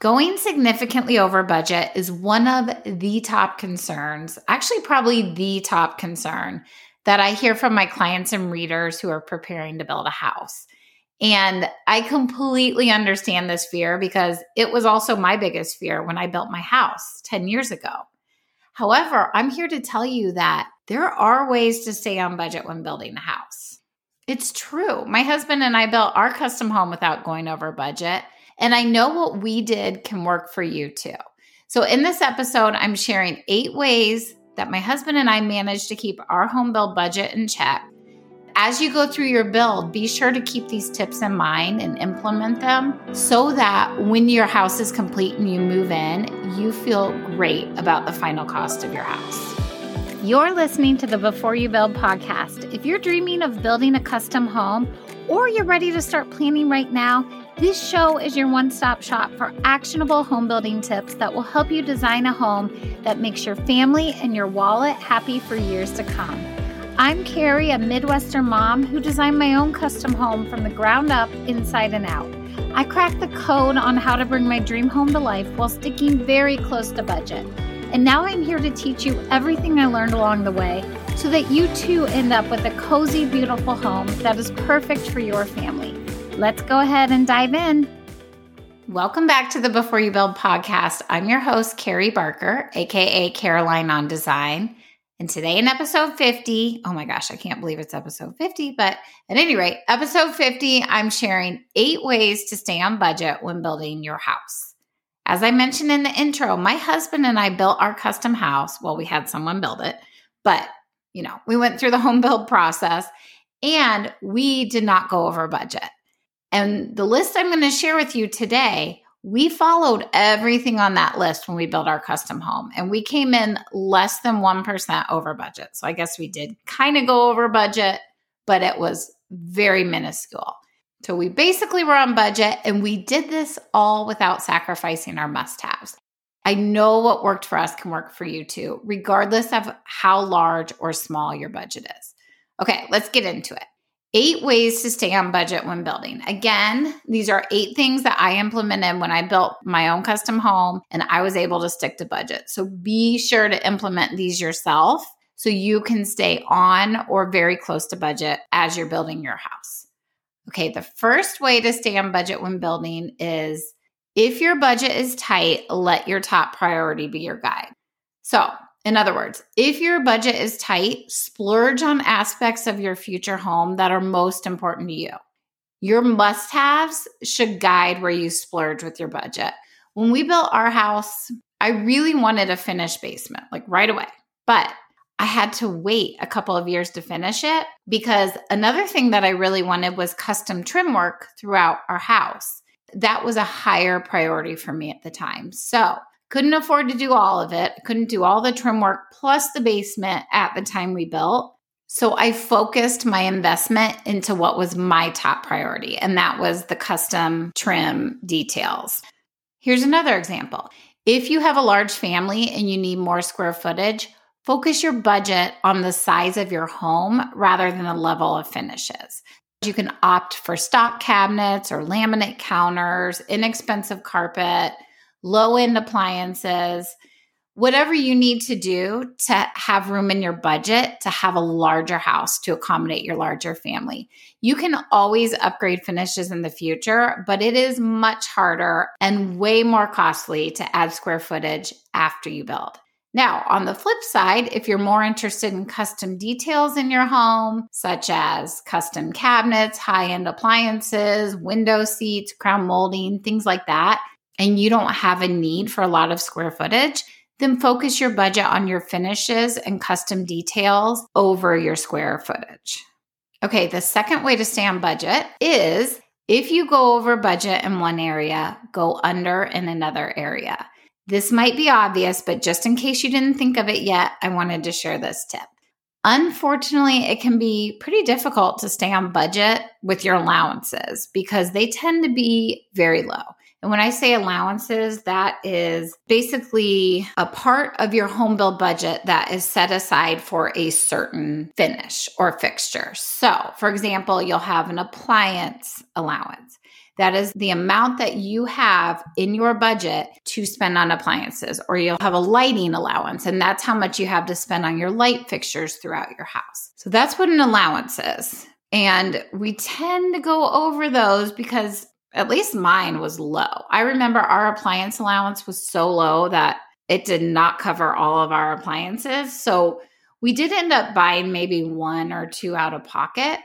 Going significantly over budget is one of the top concerns, actually, probably the top concern that I hear from my clients and readers who are preparing to build a house. And I completely understand this fear because it was also my biggest fear when I built my house 10 years ago. However, I'm here to tell you that there are ways to stay on budget when building a house. It's true. My husband and I built our custom home without going over budget. And I know what we did can work for you too. So, in this episode, I'm sharing eight ways that my husband and I managed to keep our home build budget in check. As you go through your build, be sure to keep these tips in mind and implement them so that when your house is complete and you move in, you feel great about the final cost of your house. You're listening to the Before You Build podcast. If you're dreaming of building a custom home or you're ready to start planning right now, this show is your one stop shop for actionable home building tips that will help you design a home that makes your family and your wallet happy for years to come. I'm Carrie, a Midwestern mom who designed my own custom home from the ground up, inside and out. I cracked the code on how to bring my dream home to life while sticking very close to budget. And now I'm here to teach you everything I learned along the way so that you too end up with a cozy, beautiful home that is perfect for your family. Let's go ahead and dive in. Welcome back to the Before You Build podcast. I'm your host, Carrie Barker, aka Caroline on Design. And today in episode 50, oh my gosh, I can't believe it's episode 50, but at any rate, episode 50, I'm sharing eight ways to stay on budget when building your house. As I mentioned in the intro, my husband and I built our custom house. Well, we had someone build it, but you know, we went through the home build process and we did not go over budget. And the list I'm going to share with you today, we followed everything on that list when we built our custom home and we came in less than 1% over budget. So I guess we did kind of go over budget, but it was very minuscule. So we basically were on budget and we did this all without sacrificing our must haves. I know what worked for us can work for you too, regardless of how large or small your budget is. Okay, let's get into it. Eight ways to stay on budget when building. Again, these are eight things that I implemented when I built my own custom home and I was able to stick to budget. So be sure to implement these yourself so you can stay on or very close to budget as you're building your house. Okay, the first way to stay on budget when building is if your budget is tight, let your top priority be your guide. So, in other words, if your budget is tight, splurge on aspects of your future home that are most important to you. Your must haves should guide where you splurge with your budget. When we built our house, I really wanted a finished basement, like right away. But I had to wait a couple of years to finish it because another thing that I really wanted was custom trim work throughout our house. That was a higher priority for me at the time. So couldn't afford to do all of it. Couldn't do all the trim work plus the basement at the time we built. So I focused my investment into what was my top priority, and that was the custom trim details. Here's another example. If you have a large family and you need more square footage, focus your budget on the size of your home rather than the level of finishes. You can opt for stock cabinets or laminate counters, inexpensive carpet, low end appliances, whatever you need to do to have room in your budget to have a larger house to accommodate your larger family. You can always upgrade finishes in the future, but it is much harder and way more costly to add square footage after you build. Now, on the flip side, if you're more interested in custom details in your home, such as custom cabinets, high end appliances, window seats, crown molding, things like that, and you don't have a need for a lot of square footage, then focus your budget on your finishes and custom details over your square footage. Okay, the second way to stay on budget is if you go over budget in one area, go under in another area. This might be obvious, but just in case you didn't think of it yet, I wanted to share this tip. Unfortunately, it can be pretty difficult to stay on budget with your allowances because they tend to be very low. And when I say allowances, that is basically a part of your home build budget that is set aside for a certain finish or fixture. So, for example, you'll have an appliance allowance. That is the amount that you have in your budget to spend on appliances, or you'll have a lighting allowance, and that's how much you have to spend on your light fixtures throughout your house. So that's what an allowance is. And we tend to go over those because at least mine was low. I remember our appliance allowance was so low that it did not cover all of our appliances. So we did end up buying maybe one or two out of pocket,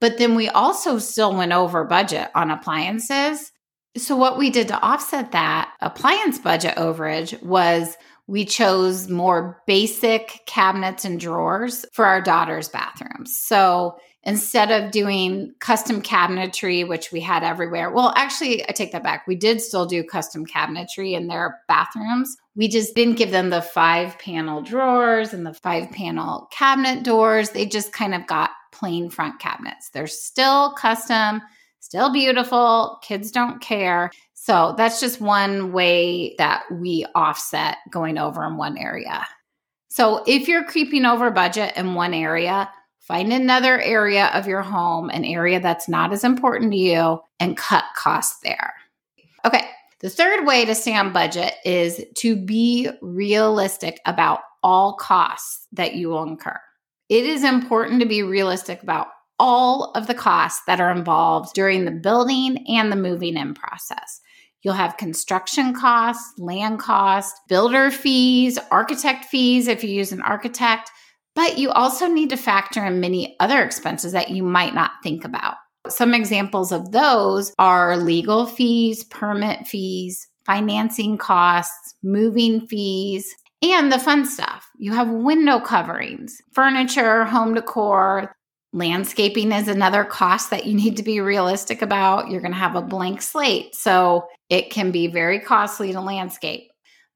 but then we also still went over budget on appliances. So, what we did to offset that appliance budget overage was we chose more basic cabinets and drawers for our daughter's bathrooms. So, instead of doing custom cabinetry, which we had everywhere. Well, actually, I take that back. We did still do custom cabinetry in their bathrooms. We just didn't give them the five panel drawers and the five panel cabinet doors. They just kind of got plain front cabinets. They're still custom, still beautiful. Kids don't care. So that's just one way that we offset going over in one area. So if you're creeping over budget in one area, Find another area of your home, an area that's not as important to you, and cut costs there. Okay, the third way to stay on budget is to be realistic about all costs that you will incur. It is important to be realistic about all of the costs that are involved during the building and the moving in process. You'll have construction costs, land costs, builder fees, architect fees if you use an architect, but you also need to factor in many other expenses that you might not think about. Some examples of those are legal fees, permit fees, financing costs, moving fees, and the fun stuff. You have window coverings, furniture, home decor. Landscaping is another cost that you need to be realistic about. You're going to have a blank slate, so it can be very costly to landscape.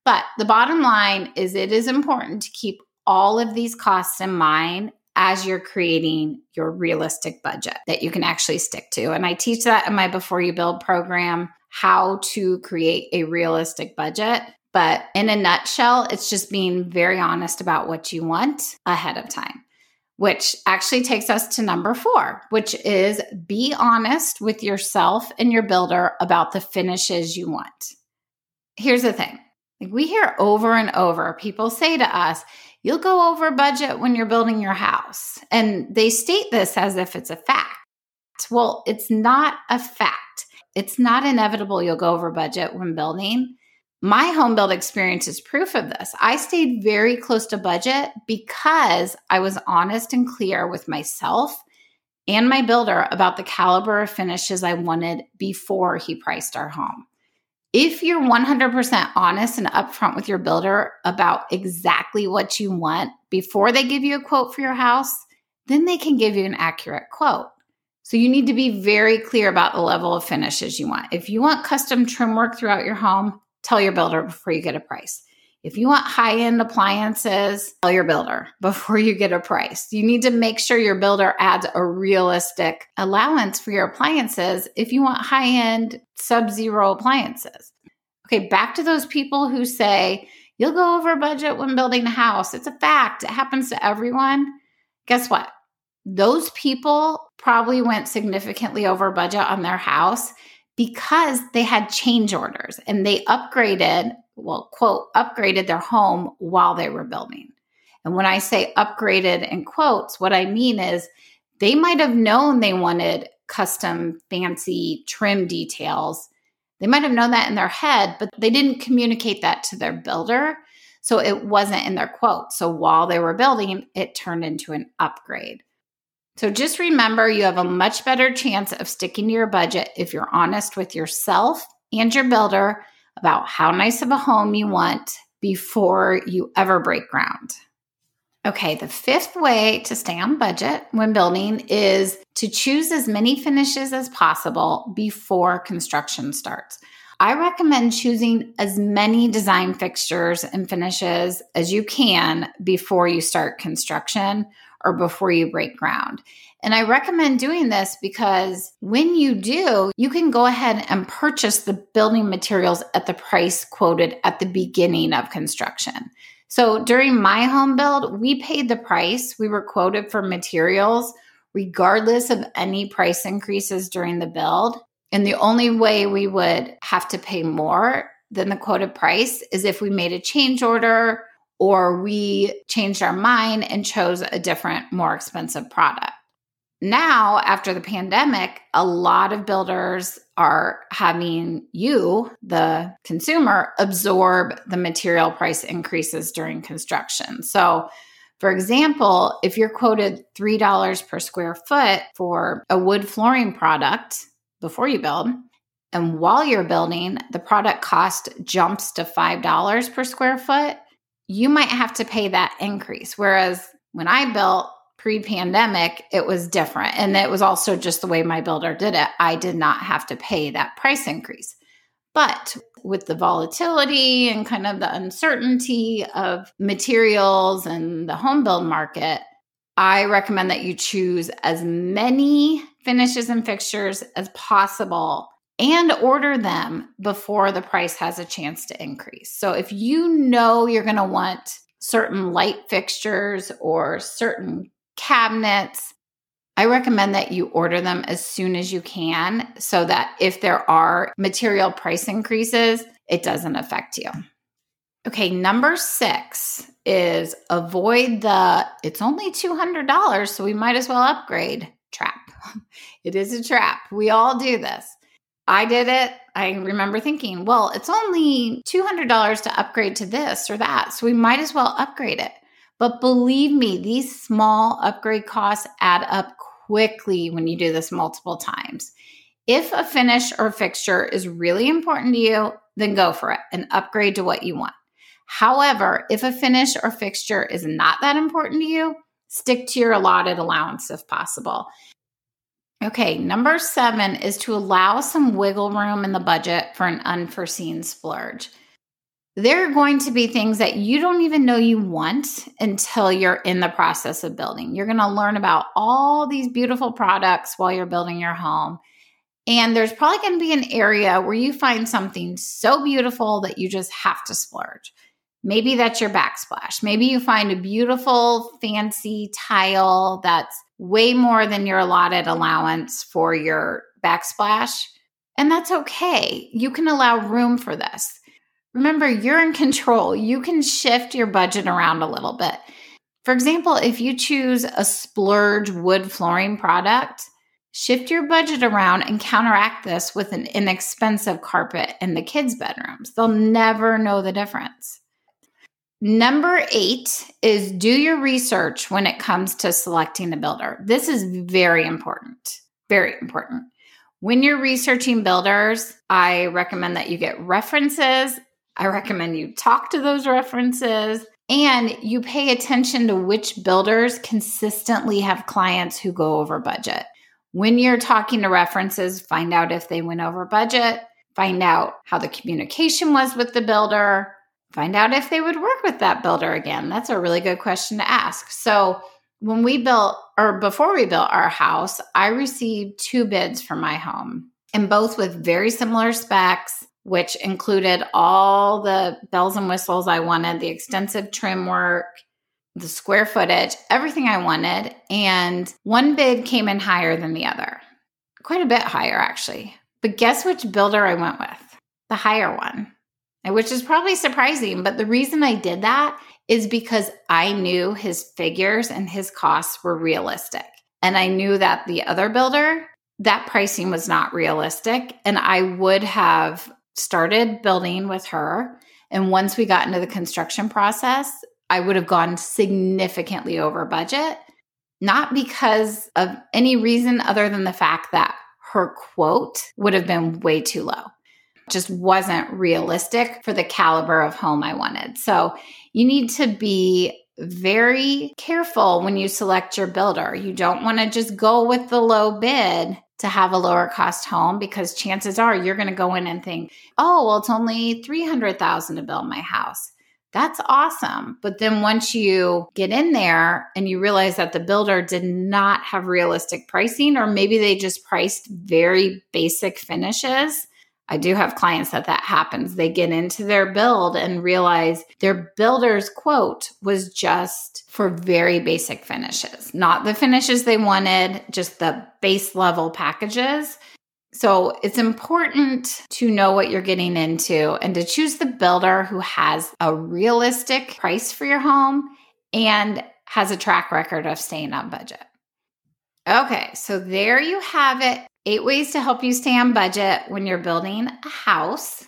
But the bottom line is it is important to keep all of these costs in mind as you're creating your realistic budget that you can actually stick to. And I teach that in my Before You Build program how to create a realistic budget. But in a nutshell, it's just being very honest about what you want ahead of time, which actually takes us to number four, which is be honest with yourself and your builder about the finishes you want. Here's the thing like we hear over and over people say to us, you'll go over budget when you're building your house. And they state this as if it's a fact. Well, it's not a fact. It's not inevitable you'll go over budget when building. My home build experience is proof of this. I stayed very close to budget because I was honest and clear with myself and my builder about the caliber of finishes I wanted before he priced our home. If you're 100% honest and upfront with your builder about exactly what you want before they give you a quote for your house, then they can give you an accurate quote. So you need to be very clear about the level of finishes you want. If you want custom trim work throughout your home, tell your builder before you get a price. If you want high end appliances, tell your builder before you get a price. You need to make sure your builder adds a realistic allowance for your appliances if you want high end sub zero appliances. Okay, back to those people who say you'll go over budget when building a house. It's a fact, it happens to everyone. Guess what? Those people probably went significantly over budget on their house because they had change orders and they upgraded well, quote, upgraded their home while they were building. And when I say upgraded in quotes, what I mean is they might have known they wanted custom fancy trim details. They might have known that in their head, but they didn't communicate that to their builder. So it wasn't in their quote. So while they were building, it turned into an upgrade. So just remember you have a much better chance of sticking to your budget if you're honest with yourself and your builder about how nice of a home you want before you ever break ground. Okay, the fifth way to stay on budget when building is to choose as many finishes as possible before construction starts. I recommend choosing as many design fixtures and finishes as you can before you start construction or before you break ground. And I recommend doing this because when you do, you can go ahead and purchase the building materials at the price quoted at the beginning of construction. So during my home build, we paid the price we were quoted for materials, regardless of any price increases during the build. And the only way we would have to pay more than the quoted price is if we made a change order or we changed our mind and chose a different, more expensive product. Now, after the pandemic, a lot of builders are having you, the consumer, absorb the material price increases during construction. So, for example, if you're quoted $3 per square foot for a wood flooring product before you build, and while you're building, the product cost jumps to $5 per square foot, you might have to pay that increase. Whereas when I built pre pandemic, it was different. And it was also just the way my builder did it. I did not have to pay that price increase. But with the volatility and kind of the uncertainty of materials and the home build market, I recommend that you choose as many finishes and fixtures as possible and order them before the price has a chance to increase. So if you know you're going to want certain light fixtures or certain cabinets, I recommend that you order them as soon as you can so that if there are material price increases, it doesn't affect you. Okay, number six is avoid the it's only $200, so we might as well upgrade. It is a trap. We all do this. I did it. I remember thinking, well, it's only $200 to upgrade to this or that. So we might as well upgrade it. But believe me, these small upgrade costs add up quickly when you do this multiple times. If a finish or fixture is really important to you, then go for it and upgrade to what you want. However, if a finish or fixture is not that important to you, stick to your allotted allowance if possible. Okay, number seven is to allow some wiggle room in the budget for an unforeseen splurge. There are going to be things that you don't even know you want until you're in the process of building. You're going to learn about all these beautiful products while you're building your home. And there's probably going to be an area where you find something so beautiful that you just have to splurge. Maybe that's your backsplash. Maybe you find a beautiful, fancy tile that's way more than your allotted allowance for your backsplash. And that's okay. You can allow room for this. Remember, you're in control. You can shift your budget around a little bit. For example, if you choose a splurge wood flooring product, shift your budget around and counteract this with an inexpensive carpet in the kids' bedrooms. They'll never know the difference. Number eight is do your research when it comes to selecting a builder. This is very important. Very important. When you're researching builders, I recommend that you get references. I recommend you talk to those references and you pay attention to which builders consistently have clients who go over budget. When you're talking to references, find out if they went over budget, find out how the communication was with the builder, find out if they would work with that builder again. That's a really good question to ask. So, when we built or before we built our house, I received two bids for my home, and both with very similar specs, which included all the bells and whistles I wanted, the extensive trim work, the square footage, everything I wanted. And one bid came in higher than the other, quite a bit higher, actually. But guess which builder I went with? The higher one which is probably surprising. But the reason I did that is because I knew his figures and his costs were realistic. And I knew that the other builder, that pricing was not realistic. And I would have started building with her. And once we got into the construction process, I would have gone significantly over budget, not because of any reason other than the fact that her quote would have been way too low just wasn't realistic for the caliber of home I wanted. So you need to be very careful when you select your builder. You don't want to just go with the low bid to have a lower cost home because chances are you're going to go in and think, "Oh, well it's only 300,000 to build my house." That's awesome. But then once you get in there and you realize that the builder did not have realistic pricing or maybe they just priced very basic finishes, I do have clients that that happens. They get into their build and realize their builder's quote was just for very basic finishes, not the finishes they wanted, just the base level packages. So it's important to know what you're getting into and to choose the builder who has a realistic price for your home and has a track record of staying on budget. Okay, so there you have it. Eight ways to help you stay on budget when you're building a house.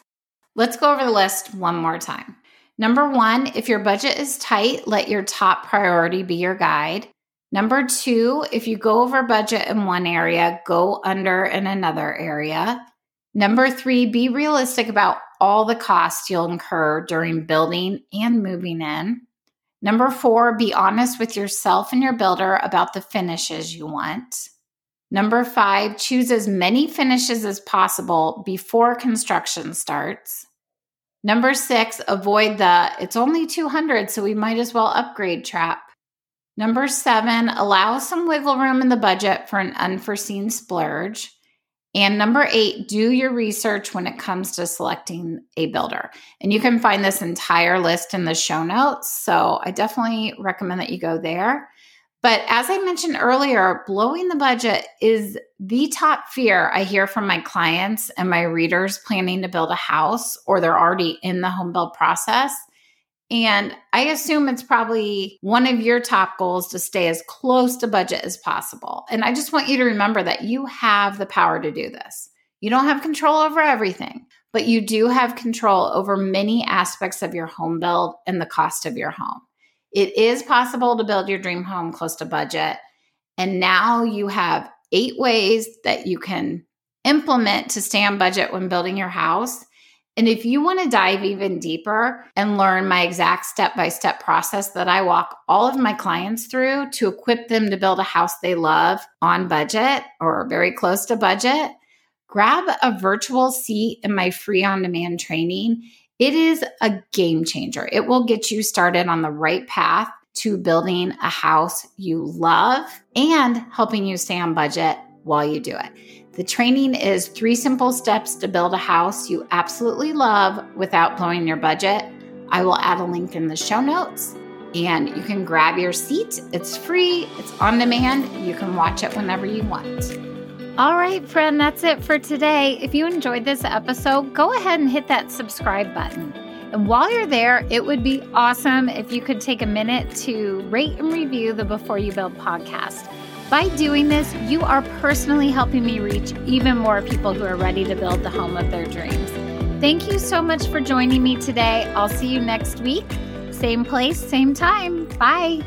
Let's go over the list one more time. Number one, if your budget is tight, let your top priority be your guide. Number two, if you go over budget in one area, go under in another area. Number three, be realistic about all the costs you'll incur during building and moving in. Number four, be honest with yourself and your builder about the finishes you want. Number five, choose as many finishes as possible before construction starts. Number six, avoid the it's only 200, so we might as well upgrade trap. Number seven, allow some wiggle room in the budget for an unforeseen splurge. And number eight, do your research when it comes to selecting a builder. And you can find this entire list in the show notes. So I definitely recommend that you go there. But as I mentioned earlier, blowing the budget is the top fear I hear from my clients and my readers planning to build a house or they're already in the home build process. And I assume it's probably one of your top goals to stay as close to budget as possible. And I just want you to remember that you have the power to do this. You don't have control over everything, but you do have control over many aspects of your home build and the cost of your home. It is possible to build your dream home close to budget. And now you have eight ways that you can implement to stay on budget when building your house and if you want to dive even deeper and learn my exact step by step process that I walk all of my clients through to equip them to build a house they love on budget or very close to budget, grab a virtual seat in my free on demand training. It is a game changer. It will get you started on the right path to building a house you love and helping you stay on budget while you do it. The training is three simple steps to build a house you absolutely love without blowing your budget. I will add a link in the show notes and you can grab your seat. It's free, it's on demand. You can watch it whenever you want. All right, friend, that's it for today. If you enjoyed this episode, go ahead and hit that subscribe button. And while you're there, it would be awesome if you could take a minute to rate and review the Before You Build podcast. By doing this, you are personally helping me reach even more people who are ready to build the home of their dreams. Thank you so much for joining me today. I'll see you next week. Same place, same time. Bye.